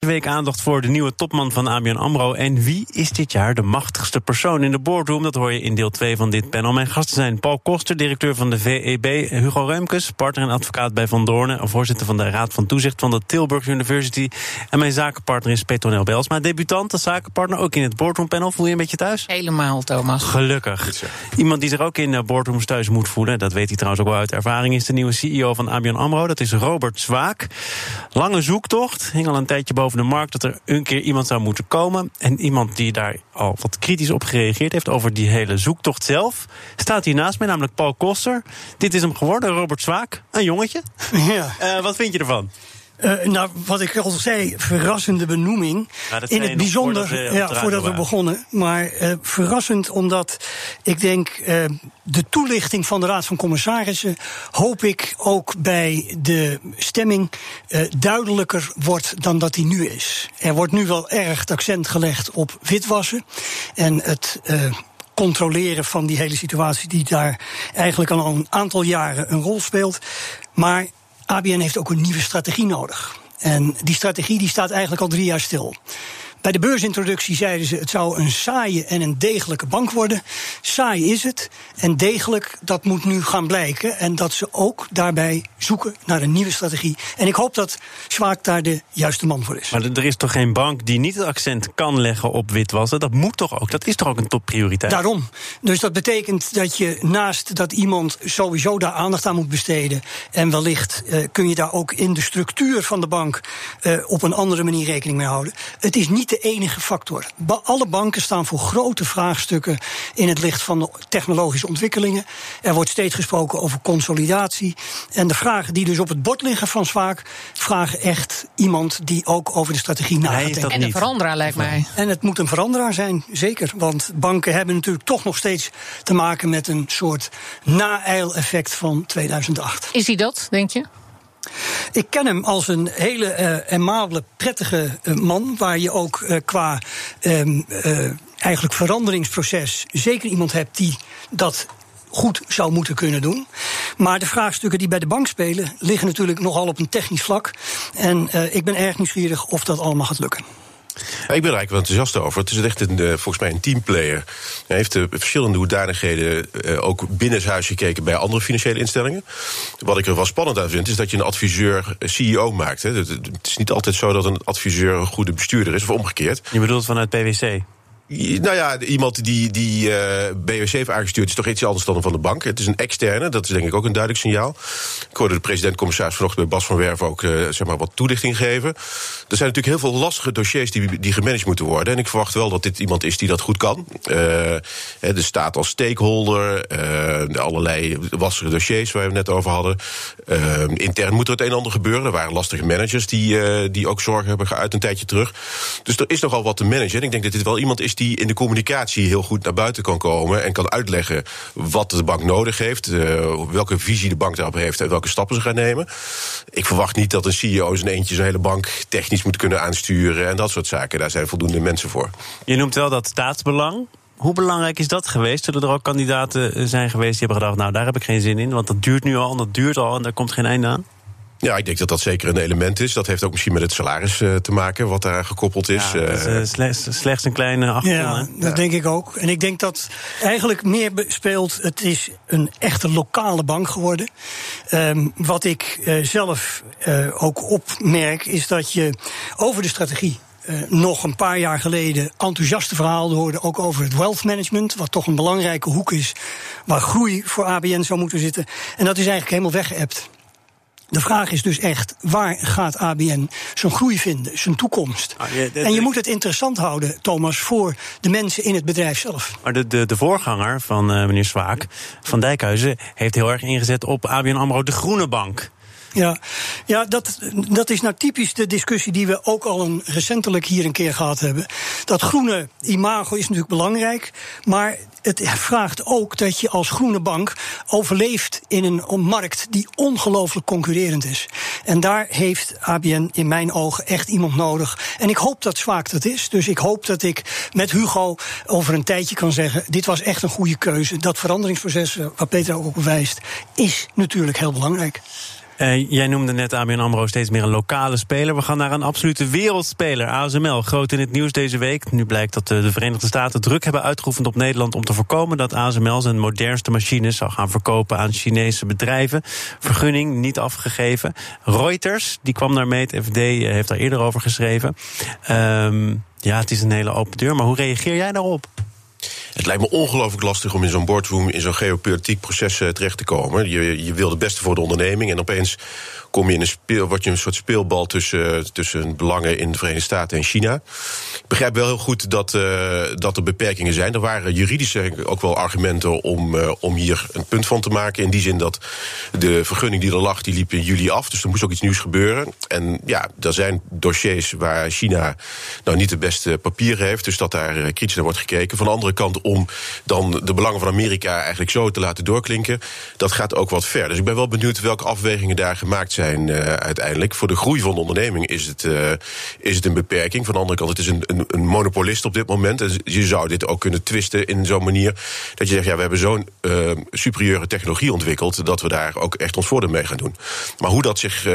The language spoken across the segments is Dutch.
Deze week aandacht voor de nieuwe topman van ABN AMRO. En wie is dit jaar de machtigste persoon in de boardroom? Dat hoor je in deel 2 van dit panel. Mijn gasten zijn Paul Koster, directeur van de VEB... Hugo Reumkes, partner en advocaat bij Van Doornen... voorzitter van de Raad van Toezicht van de Tilburg University... en mijn zakenpartner is Petronel Belsma. Debutant als zakenpartner, ook in het boardroom panel. Voel je een beetje thuis? Helemaal, Thomas. Gelukkig. Iemand die zich ook in boardrooms thuis moet voelen... dat weet hij trouwens ook wel uit ervaring... is de nieuwe CEO van ABN AMRO, dat is Robert Zwaak. Lange zoektocht, hing al een tijdje boven de markt dat er een keer iemand zou moeten komen. En iemand die daar al wat kritisch op gereageerd heeft over die hele zoektocht zelf, staat hier naast mij, namelijk Paul Koster. Dit is hem geworden, Robert Zwaak, een jongetje. Ja. Uh, wat vind je ervan? Uh, nou, wat ik al zei, verrassende benoeming. In het bijzonder, voordat we, ja, voordat we begonnen. Maar uh, verrassend omdat ik denk, uh, de toelichting van de Raad van Commissarissen hoop ik ook bij de stemming duidelijker wordt dan dat die nu is. Er wordt nu wel erg het accent gelegd op witwassen en het controleren van die hele situatie die daar eigenlijk al een aantal jaren een rol speelt. Maar ABN heeft ook een nieuwe strategie nodig. En die strategie die staat eigenlijk al drie jaar stil. Bij de beursintroductie zeiden ze: het zou een saaie en een degelijke bank worden. Saai is het. En degelijk, dat moet nu gaan blijken. En dat ze ook daarbij zoeken naar een nieuwe strategie. En ik hoop dat Zwaak daar de juiste man voor is. Maar er is toch geen bank die niet het accent kan leggen op witwassen? Dat moet toch ook? Dat is toch ook een topprioriteit? Daarom. Dus dat betekent dat je naast dat iemand sowieso daar aandacht aan moet besteden. En wellicht uh, kun je daar ook in de structuur van de bank uh, op een andere manier rekening mee houden. Het is niet de enige factor. Alle banken staan voor grote vraagstukken in het licht van de technologische ontwikkelingen. Er wordt steeds gesproken over consolidatie. En de vragen die dus op het bord liggen van Zwaak, vragen echt iemand die ook over de strategie na gaat denken. En een veranderaar lijkt mij. En het moet een veranderaar zijn, zeker. Want banken hebben natuurlijk toch nog steeds te maken met een soort na-eileffect van 2008. Is hij dat, denk je? Ik ken hem als een hele uh, prettige uh, man, waar je ook uh, qua eigenlijk veranderingsproces zeker iemand hebt die dat goed zou moeten kunnen doen. Maar de vraagstukken die bij de bank spelen, liggen natuurlijk nogal op een technisch vlak. En ik ben erg nieuwsgierig of dat allemaal gaat lukken. Ik ben er eigenlijk wel enthousiast over. Het is echt een, volgens mij een teamplayer. Hij heeft de verschillende hoedanigheden uh, ook binnenshuis gekeken bij andere financiële instellingen. Wat ik er wel spannend aan vind, is dat je een adviseur CEO maakt. Het is niet altijd zo dat een adviseur een goede bestuurder is, of omgekeerd. Je bedoelt vanuit PwC? Nou ja, iemand die, die uh, heeft aangestuurd is toch iets anders dan van de bank. Het is een externe, dat is denk ik ook een duidelijk signaal. Ik hoorde de president-commissaris vanochtend bij Bas van Werven ook uh, zeg maar wat toelichting geven. Er zijn natuurlijk heel veel lastige dossiers die, die gemanaged moeten worden. En ik verwacht wel dat dit iemand is die dat goed kan. Uh, de staat als stakeholder, allerlei lastige dossiers waar we het net over hadden. intern moet er het een en ander gebeuren. Er waren lastige managers die, die ook zorgen hebben geuit een tijdje terug. Dus er is nogal wat te managen. En ik denk dat dit wel iemand is die in de communicatie heel goed naar buiten kan komen en kan uitleggen wat de bank nodig heeft, uh, welke visie de bank daarop heeft en welke stappen ze gaan nemen. Ik verwacht niet dat een CEO zijn eentje zijn hele bank technisch moet kunnen aansturen en dat soort zaken. Daar zijn voldoende mensen voor. Je noemt wel dat staatsbelang. Hoe belangrijk is dat geweest? Zullen er ook kandidaten zijn geweest die hebben gedacht: nou, daar heb ik geen zin in, want dat duurt nu al en dat duurt al en daar komt geen einde aan? Ja, ik denk dat dat zeker een element is. Dat heeft ook misschien met het salaris uh, te maken, wat daar gekoppeld is. Ja, is uh, slechts, slechts, een kleine achtergrond. Ja, dat ja. denk ik ook. En ik denk dat eigenlijk meer speelt. Het is een echte lokale bank geworden. Um, wat ik uh, zelf ook opmerk, is dat je over de strategie uh, nog een paar jaar geleden enthousiaste verhalen hoorde, ook over het wealth management, wat toch een belangrijke hoek is waar groei voor ABN zou moeten zitten. En dat is eigenlijk helemaal weggeëpt. De vraag is dus echt, waar gaat ABN zijn groei vinden, zijn toekomst? Ah, je, en je moet het interessant houden, Thomas, voor de mensen in het bedrijf zelf. Maar de, de, de voorganger van uh, meneer Zwaak, Van Dijkhuizen, heeft heel erg ingezet op ABN AMRO, de groene bank. Ja, ja dat, dat is nou typisch de discussie die we ook al een, recentelijk hier een keer gehad hebben. Dat groene imago is natuurlijk belangrijk, maar het vraagt ook dat je als groene bank overleeft in een markt die ongelooflijk concurrerend is. En daar heeft ABN in mijn ogen echt iemand nodig. En ik hoop dat Zwaak dat is. Dus ik hoop dat ik met Hugo over een tijdje kan zeggen: dit was echt een goede keuze. Dat veranderingsproces, eh, waar Peter ook op wijst, is natuurlijk heel belangrijk. Uh, jij noemde net ABN AMRO steeds meer een lokale speler. We gaan naar een absolute wereldspeler, ASML. Groot in het nieuws deze week. Nu blijkt dat de Verenigde Staten druk hebben uitgeoefend op Nederland... om te voorkomen dat ASML zijn modernste machines zou gaan verkopen aan Chinese bedrijven. Vergunning niet afgegeven. Reuters, die kwam daarmee, het FD eh, heeft daar eerder over geschreven. Um, ja, het is een hele open deur, maar hoe reageer jij daarop? Het lijkt me ongelooflijk lastig om in zo'n boardroom, in zo'n geopolitiek proces eh, terecht te komen. Je, je wil het beste voor de onderneming en opeens kom je in een speel, word je een soort speelbal tussen, tussen belangen in de Verenigde Staten en China. Ik begrijp wel heel goed dat, uh, dat er beperkingen zijn. Er waren juridische ook wel argumenten om, uh, om hier een punt van te maken. In die zin dat de vergunning die er lag, die liep in juli af. Dus er moest ook iets nieuws gebeuren. En ja, er zijn dossiers waar China nou niet de beste papieren heeft. Dus dat daar kritisch naar wordt gekeken. Van de andere kant om dan de belangen van Amerika eigenlijk zo te laten doorklinken. Dat gaat ook wat ver. Dus ik ben wel benieuwd welke afwegingen daar gemaakt zijn zijn uh, uiteindelijk. Voor de groei van de onderneming is het, uh, is het een beperking. Van de andere kant, het is een, een, een, monopolist op dit moment. En je zou dit ook kunnen twisten in zo'n manier dat je zegt: ja, we hebben zo'n uh, superieure technologie ontwikkeld dat we daar ook echt ons voordeel mee gaan doen. Maar hoe dat zich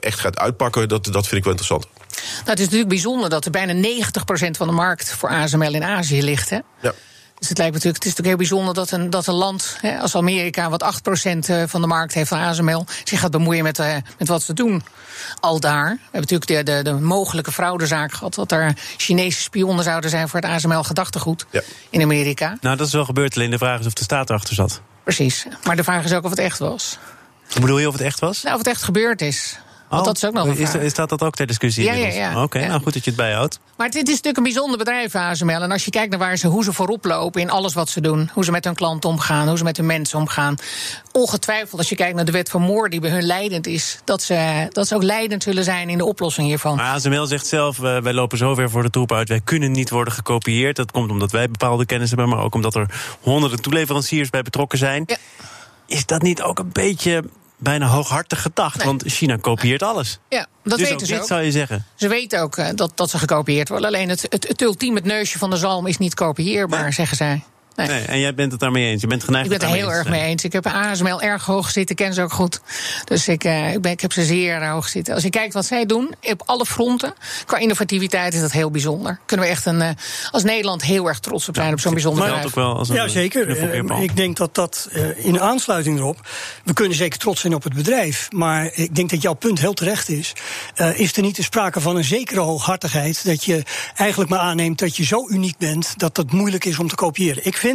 echt gaat uitpakken, dat, dat vind ik wel interessant. Nou, het is natuurlijk bijzonder dat er bijna 90% van de markt voor ASML in Azië ligt. Hè? Ja. Dus het, lijkt natuurlijk, het is natuurlijk heel bijzonder dat een, dat een land hè, als Amerika, wat 8% eh, van de markt heeft van ASML, zich gaat bemoeien met, uh, met wat ze doen. Al daar. We hebben natuurlijk de, de, de mogelijke fraudezaak gehad. Dat er Chinese spionnen zouden zijn voor het ASML-gedachtegoed ja. in Amerika. Nou, dat is wel gebeurd. Alleen de vraag is of de staat erachter zat. Precies. Maar de vraag is ook of het echt was. Hoe bedoel je of het echt was? Nou, of het echt gebeurd is. Want dat is ook nog een is, is, dat dat ook ter discussie? Ja, ja, ja. Oké, okay, nou goed dat je het bijhoudt. Maar het, is natuurlijk een bijzonder bedrijf, ASML. En als je kijkt naar waar ze, hoe ze voorop lopen in alles wat ze doen... hoe ze met hun klanten omgaan, hoe ze met hun mensen omgaan... ongetwijfeld, als je kijkt naar de wet van Moore die bij hun leidend is... dat ze, dat ze ook leidend zullen zijn in de oplossing hiervan. Maar ASML zegt zelf, uh, wij lopen zo ver voor de troep uit... wij kunnen niet worden gekopieerd. Dat komt omdat wij bepaalde kennis hebben... maar ook omdat er honderden toeleveranciers bij betrokken zijn. Ja. Is dat niet ook een beetje bijna hooghartig gedacht. Nee. Want China kopieert alles. Ja, dat dus weten ze dit ook. zou je zeggen. Ze weten ook uh, dat, dat ze gekopieerd worden. Alleen het, het, het ultieme neusje van de zalm is niet kopieerbaar, zeggen zij. Nee. Nee, en jij bent het daarmee eens. Je bent geneigd Ik ben het er heel erg mee eens. Ik heb ASML erg hoog zitten, ken ze ook goed. Dus ik, uh, ik, ben, ik heb ze zeer hoog zitten. Als je kijkt wat zij doen, op alle fronten, qua innovativiteit is dat heel bijzonder. Kunnen we echt een, uh, als Nederland heel erg trots op zijn op zo'n bijzonder bedrijf. ook wel als een Ja, zeker. Eh, ik denk dat dat eh, in aansluiting erop. We kunnen zeker trots zijn op het bedrijf. Maar ik denk dat jouw punt heel terecht is. Eh, is er niet te sprake van een zekere hooghartigheid. Dat je eigenlijk maar aanneemt dat je zo uniek bent. dat het moeilijk is om te kopiëren. Ik vind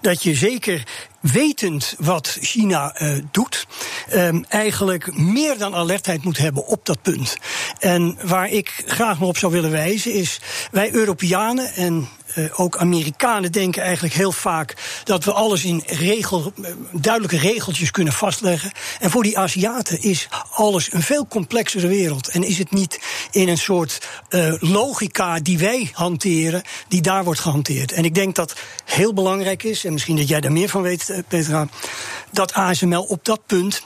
dat je zeker wetend wat China uh, doet, um, eigenlijk meer dan alertheid moet hebben op dat punt. En waar ik graag nog op zou willen wijzen is, wij Europeanen en uh, ook Amerikanen denken eigenlijk heel vaak dat we alles in regel, duidelijke regeltjes kunnen vastleggen. En voor die Aziaten is alles een veel complexere wereld. En is het niet in een soort uh, logica die wij hanteren, die daar wordt gehanteerd. En ik denk dat heel belangrijk is, en misschien dat jij daar meer van weet, Petra, dat ASML op dat punt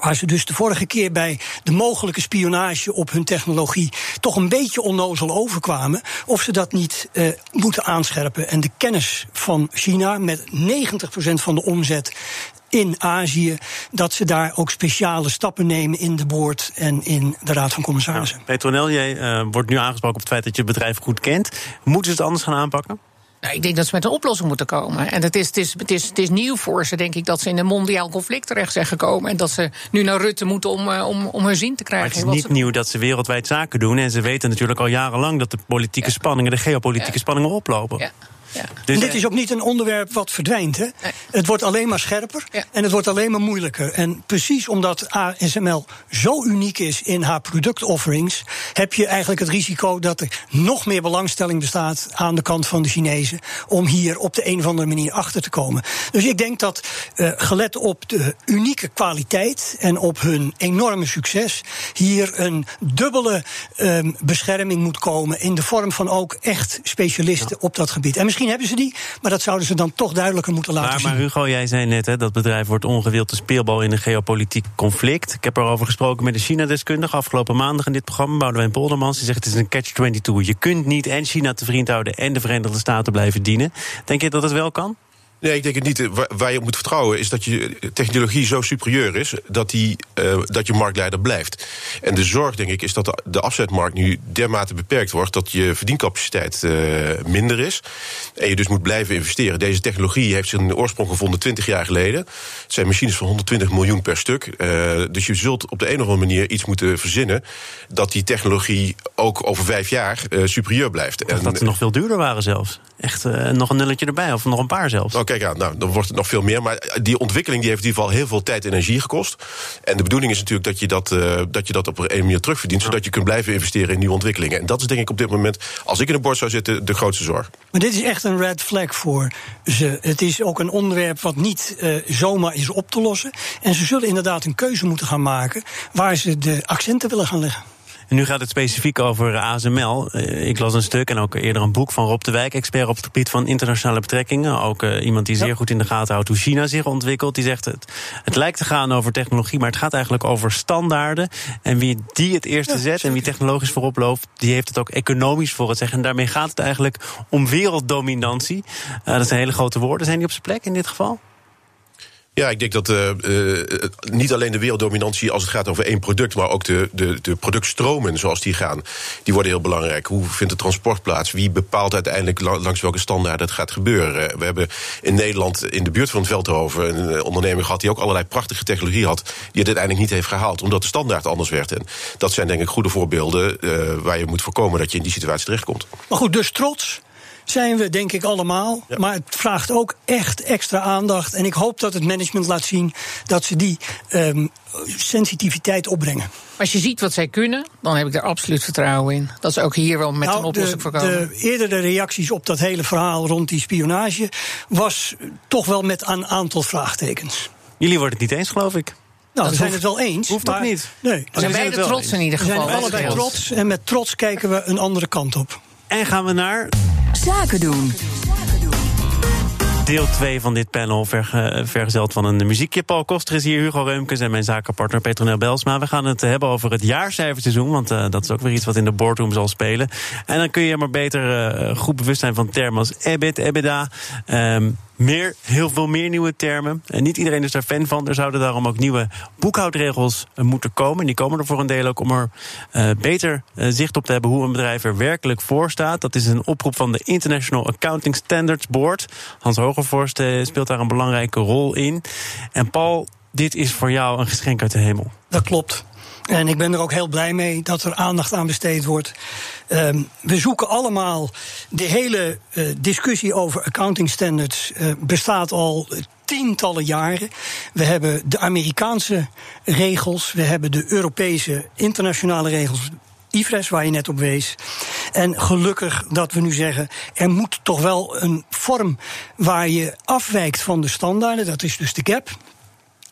Waar ze dus de vorige keer bij de mogelijke spionage op hun technologie toch een beetje onnozel overkwamen. Of ze dat niet uh, moeten aanscherpen. En de kennis van China met 90% van de omzet in Azië, dat ze daar ook speciale stappen nemen in de board en in de Raad van Commissarissen. Ja, Petronel, jij uh, wordt nu aangesproken op het feit dat je het bedrijf goed kent. Moeten ze het anders gaan aanpakken? Nou, ik denk dat ze met een oplossing moeten komen. En het is, het, is, het, is, het is nieuw voor ze, denk ik, dat ze in een mondiaal conflict terecht zijn gekomen. En dat ze nu naar Rutte moeten om, om, om hun zin te krijgen. Maar het is niet ze... nieuw dat ze wereldwijd zaken doen. En ze weten natuurlijk al jarenlang dat de politieke ja. spanningen, de geopolitieke ja. spanningen oplopen. Ja. Dus dit is ook niet een onderwerp wat verdwijnt. Hè? Het wordt alleen maar scherper en het wordt alleen maar moeilijker. En precies omdat ASML zo uniek is in haar productofferings, heb je eigenlijk het risico dat er nog meer belangstelling bestaat aan de kant van de Chinezen om hier op de een of andere manier achter te komen. Dus ik denk dat, uh, gelet op de unieke kwaliteit en op hun enorme succes, hier een dubbele um, bescherming moet komen in de vorm van ook echt specialisten op dat gebied. En misschien hebben ze die, maar dat zouden ze dan toch duidelijker moeten laten maar, zien. Maar Hugo, jij zei net, hè, dat bedrijf wordt ongewild de speelbal in een geopolitiek conflict. Ik heb erover gesproken met de China-deskundige afgelopen maandag in dit programma, Boudewijn Poldermans. Die zegt het is een catch-22. Je kunt niet en China te vriend houden en de Verenigde Staten blijven dienen. Denk je dat het wel kan? Nee, ik denk het niet. Waar je op moet vertrouwen is dat je technologie zo superieur is dat, die, uh, dat je marktleider blijft. En de zorg, denk ik, is dat de afzetmarkt nu dermate beperkt wordt dat je verdiencapaciteit uh, minder is. En je dus moet blijven investeren. Deze technologie heeft zijn oorsprong gevonden 20 jaar geleden. Het zijn machines van 120 miljoen per stuk. Uh, dus je zult op de een of andere manier iets moeten verzinnen dat die technologie ook over vijf jaar superieur blijft. Of dat ze nog veel duurder waren zelfs. Echt nog een nulletje erbij, of nog een paar zelfs. Kijk aan, nou, dan wordt het nog veel meer. Maar die ontwikkeling die heeft in ieder geval heel veel tijd en energie gekost. En de bedoeling is natuurlijk dat je dat, uh, dat, je dat op een manier terugverdient, zodat je kunt blijven investeren in nieuwe ontwikkelingen. En dat is denk ik op dit moment, als ik in de bord zou zitten, de grootste zorg. Maar dit is echt een red flag voor ze. Het is ook een onderwerp wat niet uh, zomaar is op te lossen. En ze zullen inderdaad een keuze moeten gaan maken waar ze de accenten willen gaan leggen. En nu gaat het specifiek over ASML. Eh, ik las een stuk en ook eerder een boek van Rob de Wijk, expert op het gebied van internationale betrekkingen. Ook uh, iemand die zeer goed in de gaten houdt hoe China zich ontwikkelt. Die zegt het, het lijkt te gaan over technologie, maar het gaat eigenlijk over standaarden. En wie die het eerste zet en wie technologisch voorop loopt, die heeft het ook economisch voor het zeggen. En daarmee gaat het eigenlijk om werelddominantie. Uh, dat zijn hele grote woorden. Zijn die op zijn plek in dit geval? Ja, ik denk dat uh, uh, niet alleen de werelddominantie als het gaat over één product, maar ook de, de, de productstromen zoals die gaan, die worden heel belangrijk. Hoe vindt het transport plaats? Wie bepaalt uiteindelijk langs welke standaard het gaat gebeuren? We hebben in Nederland in de buurt van Veldhoven een ondernemer gehad die ook allerlei prachtige technologie had, die het uiteindelijk niet heeft gehaald, omdat de standaard anders werd. En dat zijn denk ik goede voorbeelden waar je moet voorkomen dat je in die situatie terechtkomt. Maar goed, dus trots zijn we, denk ik, allemaal. Ja. Maar het vraagt ook echt extra aandacht. En ik hoop dat het management laat zien dat ze die um, sensitiviteit opbrengen. Als je ziet wat zij kunnen, dan heb ik er absoluut vertrouwen in. Dat ze ook hier wel met nou, een oplossing voor komen. De eerdere reacties op dat hele verhaal rond die spionage was toch wel met een aantal vraagtekens. Jullie worden het niet eens, geloof ik. Nou, we zijn het wel eens. Hoeft maar, ook niet. Nee, we zijn beide trots in ieder geval. We zijn allebei trots en met trots kijken we een andere kant op. En gaan we naar. Zaken doen. Deel 2 van dit panel, verge, vergezeld van een muziekje. Paul Koster is hier, Hugo Reumkes en mijn zakenpartner Petronel Belsma. We gaan het hebben over het jaarcijferseizoen, want uh, dat is ook weer iets wat in de boardroom zal spelen. En dan kun je maar beter uh, goed bewust zijn van termen als EBIT, EBITDA. Um, meer, heel veel meer nieuwe termen. En niet iedereen is daar fan van. Er zouden daarom ook nieuwe boekhoudregels moeten komen. En die komen er voor een deel ook om er uh, beter uh, zicht op te hebben hoe een bedrijf er werkelijk voor staat. Dat is een oproep van de International Accounting Standards Board. Hans Hogervorst speelt daar een belangrijke rol in. En Paul, dit is voor jou een geschenk uit de hemel. Dat klopt. En ik ben er ook heel blij mee dat er aandacht aan besteed wordt. Um, we zoeken allemaal. De hele uh, discussie over accounting standards uh, bestaat al tientallen jaren. We hebben de Amerikaanse regels, we hebben de Europese internationale regels. IFRS, waar je net op wees. En gelukkig dat we nu zeggen, er moet toch wel een vorm waar je afwijkt van de standaarden, dat is dus de gap.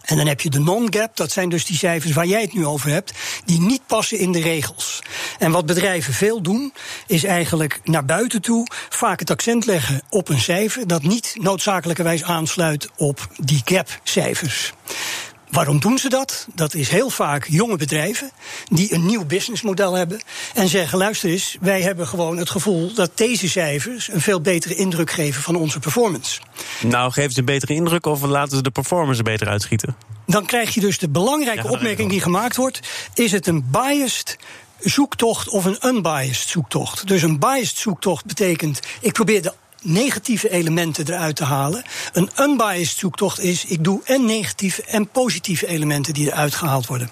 En dan heb je de non-gap, dat zijn dus die cijfers waar jij het nu over hebt, die niet passen in de regels. En wat bedrijven veel doen, is eigenlijk naar buiten toe vaak het accent leggen op een cijfer dat niet noodzakelijkerwijs aansluit op die gap-cijfers. Waarom doen ze dat? Dat is heel vaak jonge bedrijven die een nieuw businessmodel hebben en zeggen: luister eens, wij hebben gewoon het gevoel dat deze cijfers een veel betere indruk geven van onze performance. Nou, geven ze een betere indruk of laten ze de performance er beter uitschieten? Dan krijg je dus de belangrijke ja, opmerking die gemaakt wordt: is het een biased zoektocht of een unbiased zoektocht? Dus een biased zoektocht betekent: ik probeer de negatieve elementen eruit te halen. Een unbiased zoektocht is: ik doe en negatieve en positieve elementen die eruit gehaald worden.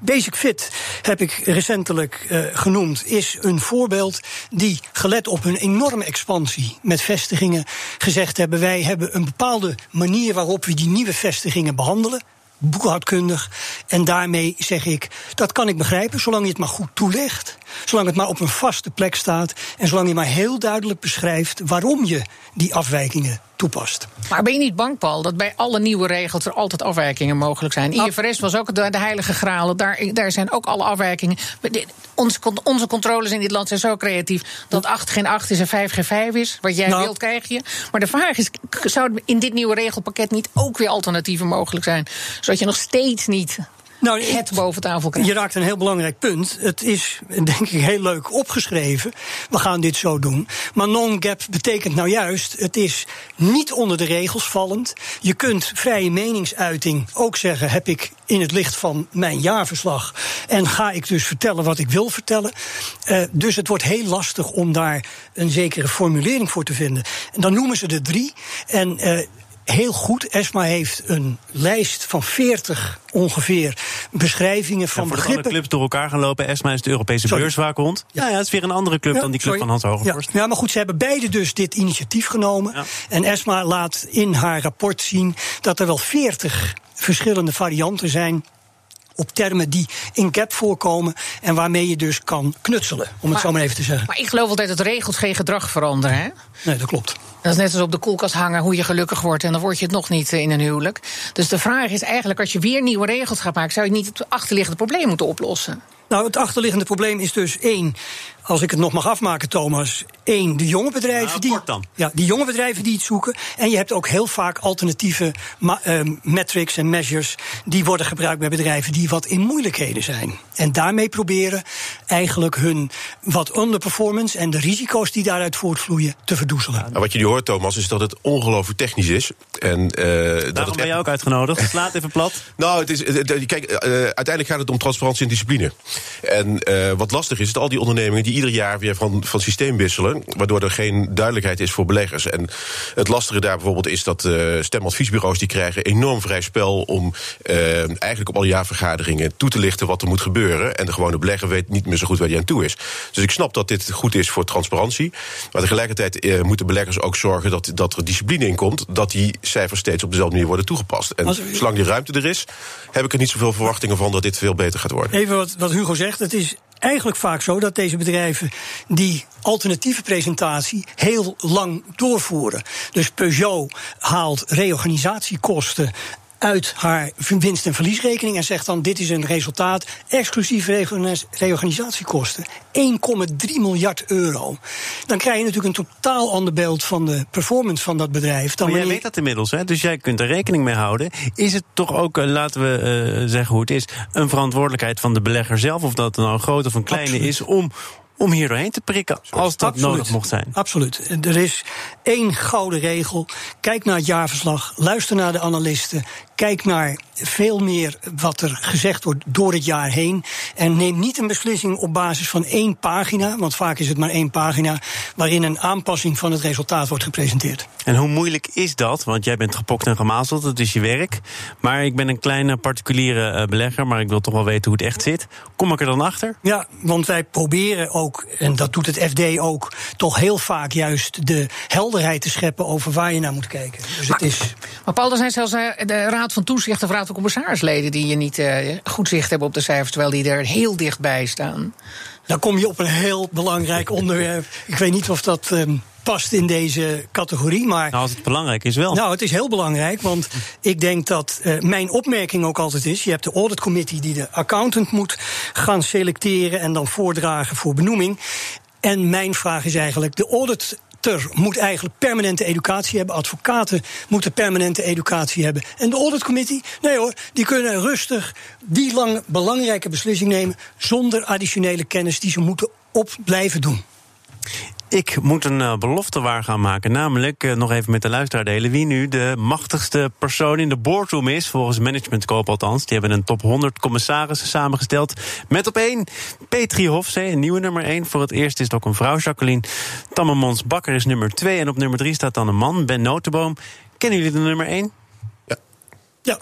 Basic Fit heb ik recentelijk uh, genoemd, is een voorbeeld die, gelet op hun enorme expansie met vestigingen, gezegd hebben: wij hebben een bepaalde manier waarop we die nieuwe vestigingen behandelen boekhoudkundig. En daarmee zeg ik, dat kan ik begrijpen, zolang je het maar goed toelegt. Zolang het maar op een vaste plek staat. En zolang je maar heel duidelijk beschrijft waarom je die afwijkingen toepast. Maar ben je niet bang, Paul, dat bij alle nieuwe regels er altijd afwijkingen mogelijk zijn? IFRS was ook de, de heilige graal. Daar, daar zijn ook alle afwijkingen. Onze, onze controles in dit land zijn zo creatief dat 8 geen 8 is en 5 geen 5 is. Wat jij nou. wilt, krijg je. Maar de vraag is: zou in dit nieuwe regelpakket niet ook weer alternatieven mogelijk zijn? Zodat je nog steeds niet nou, het boven tafel krijgt. Je raakt een heel belangrijk punt. Het is, denk ik, heel leuk opgeschreven. We gaan dit zo doen. Maar non-gap betekent nou juist, het is niet onder de regels vallend. Je kunt vrije meningsuiting ook zeggen, heb ik in het licht van mijn jaarverslag. En ga ik dus vertellen wat ik wil vertellen. Uh, dus het wordt heel lastig om daar een zekere formulering voor te vinden. En dan noemen ze er drie. En uh, heel goed. ESMA heeft een lijst van 40 ongeveer beschrijvingen van ja, begrippen. clubs door elkaar gaan lopen. ESMA is de Europese beurswaakhond. Ja. ja, het is weer een andere club dan die club van Hans Hogevorst. Ja. ja, maar goed, ze hebben beide dus dit initiatief genomen. En ESMA laat in haar rapport zien dat er wel 40 verschillende varianten zijn op termen die in cap voorkomen en waarmee je dus kan knutselen, om het zo maar even te zeggen. Maar ik geloof altijd dat regels geen gedrag veranderen, hè? Nee, dat klopt. Dat is net als op de koelkast hangen hoe je gelukkig wordt. En dan word je het nog niet eh, in een huwelijk. Dus de vraag is eigenlijk, als je weer nieuwe regels gaat maken, zou je niet het achterliggende probleem moeten oplossen? Nou, het achterliggende probleem is dus één. Als ik het nog mag afmaken, Thomas. één, de jonge bedrijven nou, die. Dan. Ja, die jonge bedrijven die het zoeken. En je hebt ook heel vaak alternatieve uh, metrics en measures. die worden gebruikt bij bedrijven die wat in moeilijkheden zijn. En daarmee proberen eigenlijk hun wat underperformance. en de risico's die daaruit voortvloeien te verdoezelen. Nou, wat je nu hoort, Thomas, is dat het ongelooflijk technisch is. En, uh, Daarom dat het ben je ook uitgenodigd. Slaat even plat. nou, het is, kijk, uh, uiteindelijk gaat het om transparantie en discipline. En wat lastig is, dat al die ondernemingen die ieder jaar weer van, van systeem wisselen. Waardoor er geen duidelijkheid is voor beleggers. En het lastige daar bijvoorbeeld is dat uh, stemadviesbureaus die krijgen enorm vrij spel om uh, eigenlijk op alle jaarvergaderingen toe te lichten wat er moet gebeuren. En de gewone belegger weet niet meer zo goed waar hij aan toe is. Dus ik snap dat dit goed is voor transparantie. Maar tegelijkertijd uh, moeten beleggers ook zorgen dat, dat er discipline in komt. Dat die cijfers steeds op dezelfde manier worden toegepast. En zolang die ruimte er is, heb ik er niet zoveel verwachtingen van dat dit veel beter gaat worden. Even wat, wat Hugo zegt. Het is eigenlijk vaak zo dat deze bedrijven die alternatieve presentatie heel lang doorvoeren. Dus Peugeot haalt reorganisatiekosten uit haar winst- en verliesrekening en zegt dan: dit is een resultaat exclusief reorganisatiekosten. 1,3 miljard euro. Dan krijg je natuurlijk een totaal ander beeld van de performance van dat bedrijf. Dan maar jij weet dat inmiddels, hè? dus jij kunt er rekening mee houden. Is het toch ook, eh, laten we uh, zeggen hoe het is, een verantwoordelijkheid van de belegger zelf, of dat nou een grote of een kleine Absoluut. is, om om hier doorheen te prikken als dat Absoluut. nodig mocht zijn. Absoluut. Er is één gouden regel. Kijk naar het jaarverslag, luister naar de analisten, kijk naar veel meer wat er gezegd wordt door het jaar heen. En neem niet een beslissing op basis van één pagina, want vaak is het maar één pagina, waarin een aanpassing van het resultaat wordt gepresenteerd. En hoe moeilijk is dat? Want jij bent gepokt en gemazeld, dat is je werk. Maar ik ben een kleine particuliere eh, belegger, maar ik wil toch wel weten hoe het echt zit. Kom ik er dan achter? Ja, want wij proberen ook, en dat doet het FD ook, toch heel vaak juist de helderheid te scheppen over waar je naar moet kijken. Dus maar, het is. Maar Paul, er zijn zelfs uh, de Raad van Toezicht of Raad van Commissarisleden die je niet uh, goed zicht hebben op de cijfers, terwijl die er heel dichtbij staan. Dan kom je op een heel belangrijk onderwerp. Ik weet niet of dat. Um, past in deze categorie. Maar, nou, als het belangrijk is wel. Nou, het is heel belangrijk, want ik denk dat uh, mijn opmerking ook altijd is... je hebt de audit committee die de accountant moet gaan selecteren... en dan voordragen voor benoeming. En mijn vraag is eigenlijk, de audit er moet eigenlijk permanente educatie hebben. Advocaten moeten permanente educatie hebben. En de auditcommittee, nee hoor, die kunnen rustig die lang belangrijke beslissing nemen zonder additionele kennis die ze moeten op blijven doen. Ik moet een uh, belofte waar gaan maken. Namelijk, uh, nog even met de luisteraar delen... wie nu de machtigste persoon in de boardroom is. Volgens Managementkoop althans. Die hebben een top 100 commissarissen samengesteld. Met op één Petri Hofzee, een nieuwe nummer 1. Voor het eerst is het ook een vrouw, Jacqueline. Tammemons Bakker is nummer 2. En op nummer 3 staat dan een man, Ben Notenboom. Kennen jullie de nummer 1? Ja. Ja.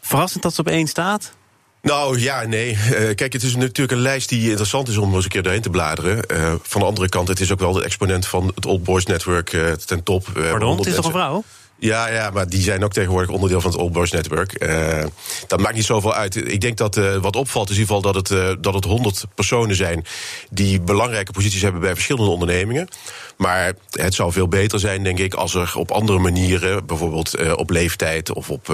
Verrassend dat ze op 1 staat? Nou ja, nee. Uh, kijk, het is natuurlijk een lijst die interessant is om eens een keer doorheen te bladeren. Uh, van de andere kant, het is ook wel de exponent van het Old Boys Network uh, ten top. Pardon, het is toch een vrouw? Ja, ja, maar die zijn ook tegenwoordig onderdeel van het Old Network. Uh, dat maakt niet zoveel uit. Ik denk dat uh, wat opvalt is in ieder geval dat het, uh, dat het 100 personen zijn die belangrijke posities hebben bij verschillende ondernemingen. Maar het zou veel beter zijn, denk ik, als er op andere manieren, bijvoorbeeld op leeftijd of op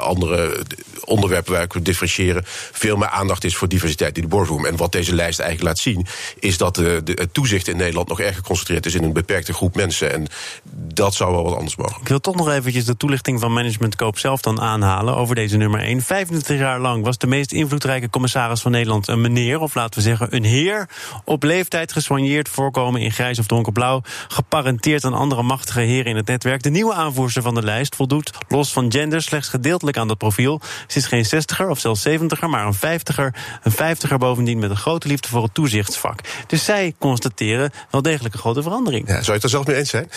andere onderwerpen waar we differentiëren, veel meer aandacht is voor diversiteit in de boardroom. En wat deze lijst eigenlijk laat zien, is dat de, het toezicht in Nederland nog erg geconcentreerd is in een beperkte groep mensen. En dat zou wel wat anders mogen. Ik wil nog eventjes de toelichting van Management Koop zelf dan aanhalen over deze nummer 1. 25 jaar lang was de meest invloedrijke commissaris van Nederland een meneer, of laten we zeggen een heer. Op leeftijd gesoigneerd, voorkomen in grijs of donkerblauw. Geparenteerd aan andere machtige heren in het netwerk. De nieuwe aanvoerster van de lijst voldoet, los van gender, slechts gedeeltelijk aan dat profiel. Ze is geen 60er of zelfs 70er, maar een 50er. Een 50er bovendien met een grote liefde voor het toezichtsvak. Dus zij constateren wel degelijk een grote verandering. Ja, zou je het er zelf mee eens zijn?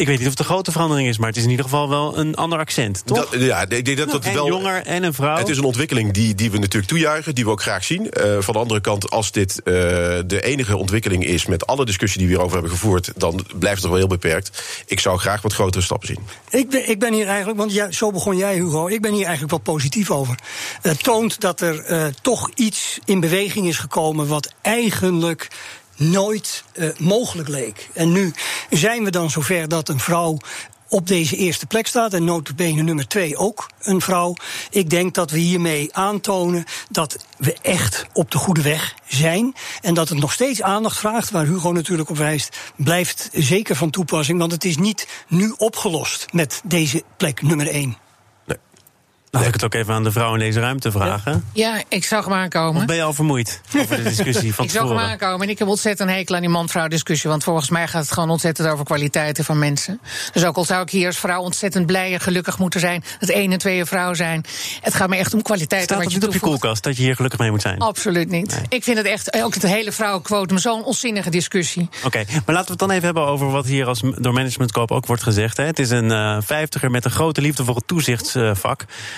Ik weet niet of het een grote verandering is, maar het is in ieder geval wel een ander accent, toch? Dat, ja, ik denk dat dat en wel. jonger en een vrouw. Het is een ontwikkeling die, die we natuurlijk toejuichen, die we ook graag zien. Uh, van de andere kant, als dit uh, de enige ontwikkeling is met alle discussie die we hierover hebben gevoerd, dan blijft het toch wel heel beperkt. Ik zou graag wat grotere stappen zien. Ik ben, ik ben hier eigenlijk, want ja, zo begon jij, Hugo. Ik ben hier eigenlijk wel positief over. Het toont dat er uh, toch iets in beweging is gekomen wat eigenlijk nooit uh, mogelijk leek. En nu zijn we dan zover dat een vrouw op deze eerste plek staat. En notabene nummer twee ook een vrouw. Ik denk dat we hiermee aantonen dat we echt op de goede weg zijn. En dat het nog steeds aandacht vraagt, waar Hugo natuurlijk op wijst, blijft zeker van toepassing. Want het is niet nu opgelost met deze plek nummer één. Laat ik het ook even aan de vrouw in deze ruimte vragen. Ja, ik zag hem aankomen. Of ben je al vermoeid over de discussie van Ik zag hem aankomen en ik heb ontzettend hekel aan die man-vrouw discussie. Want volgens mij gaat het gewoon ontzettend over kwaliteiten van mensen. Dus ook al zou ik hier als vrouw ontzettend blij en gelukkig moeten zijn... dat één en twee een vrouw zijn. Het gaat me echt om kwaliteiten. Staat wat je op je koelkast dat je hier gelukkig mee moet zijn? Absoluut niet. Nee. Ik vind het echt, ook het hele vrouwenquotum, zo'n onzinnige discussie. Oké, okay, maar laten we het dan even hebben over wat hier als door managementkoop ook wordt gezegd. Hè. Het is een uh, vijftiger met een grote liefde voor het toezichtsvak.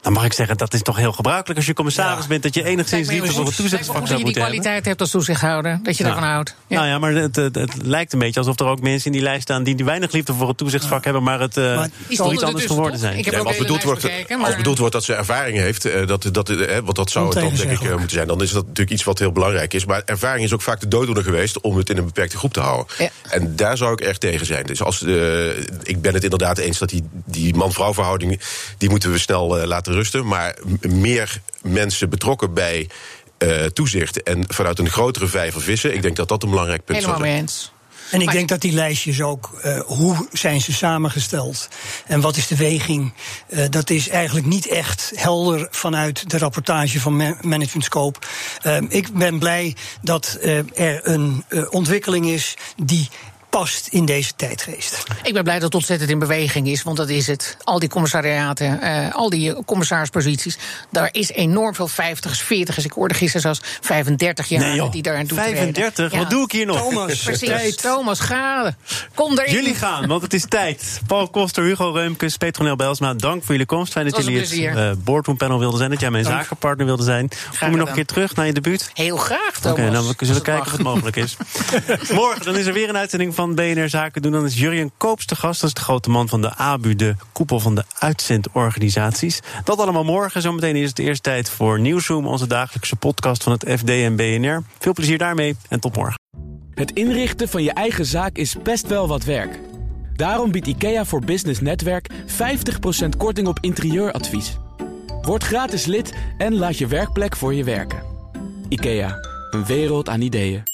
Dan mag ik zeggen, dat is toch heel gebruikelijk als je commissaris ja. bent... dat je enigszins liefde voor het toezichtsvak zou moeten hebben. Dat je die kwaliteit hebt als toezichthouder, dat je nou, daarvan houdt. Ja. Nou ja, maar het, het, het, lijkt een beetje alsof er ook mensen in die lijst staan... die, die weinig liefde voor het toezichtsvak ja. hebben... maar het uh, maar iets anders geworden zijn. Ik heb ja, als, bedoeld wordt, bekeken, maar... als bedoeld wordt dat ze ervaring heeft, uh, dat, dat, uh, want dat zou het dan denk ik moeten zijn... dan is dat natuurlijk iets wat heel belangrijk is. Maar ervaring is ook vaak de dooddoener geweest... om het in een beperkte groep te houden. En daar zou ik echt tegen zijn. Dus als, ik ben het inderdaad eens dat die, die man-vrouw verhouding... die moeten we snel laten rusten, maar meer mensen betrokken bij uh, toezicht en vanuit een grotere vijver vissen. Ik denk dat dat een belangrijk punt Helemaal is. Helemaal mee eens. En ik denk dat die lijstjes ook, uh, hoe zijn ze samengesteld en wat is de weging, uh, dat is eigenlijk niet echt helder vanuit de rapportage van man Management Scope. Uh, ik ben blij dat er een ontwikkeling is die past in deze tijdgeest. Ik ben blij dat het ontzettend in beweging is, want dat is het. Al die commissariaten, uh, al die commissarisposities, daar is enorm veel 50ers, 40ers. Ik hoorde gisteren zelfs 35 jaar nee, die daar aan toe 35? Ja. Wat doe ik hier nog? Thomas, precies. Thomas, ga. Kom erin. Jullie gaan, want het is tijd. Paul Koster, Hugo Reumkes, Petronel Bijlsma, dank voor jullie komst. Fijn dat, jullie het uh, boardroom panel wilden zijn, dat jij mijn dank. zakenpartner wilde zijn. Kom je nog een keer terug naar je debuut? Heel graag, Thomas. Oké, okay, nou, we zullen kijken of het mogelijk is. Morgen dan is er weer een uitzending van BNR Zaken doen. Dan is Jurjen Koops de gast. Dat is de grote man van de ABU, de koepel van de uitzendorganisaties. Dat allemaal morgen. Zometeen is het eerst tijd voor Nieuwsroom, onze dagelijkse podcast van het FD en BNR. Veel plezier daarmee en tot morgen. Het inrichten van je eigen zaak is best wel wat werk. Daarom biedt IKEA voor Business Netwerk 50% korting op interieuradvies. Word gratis lid en laat je werkplek voor je werken. IKEA, een wereld aan ideeën.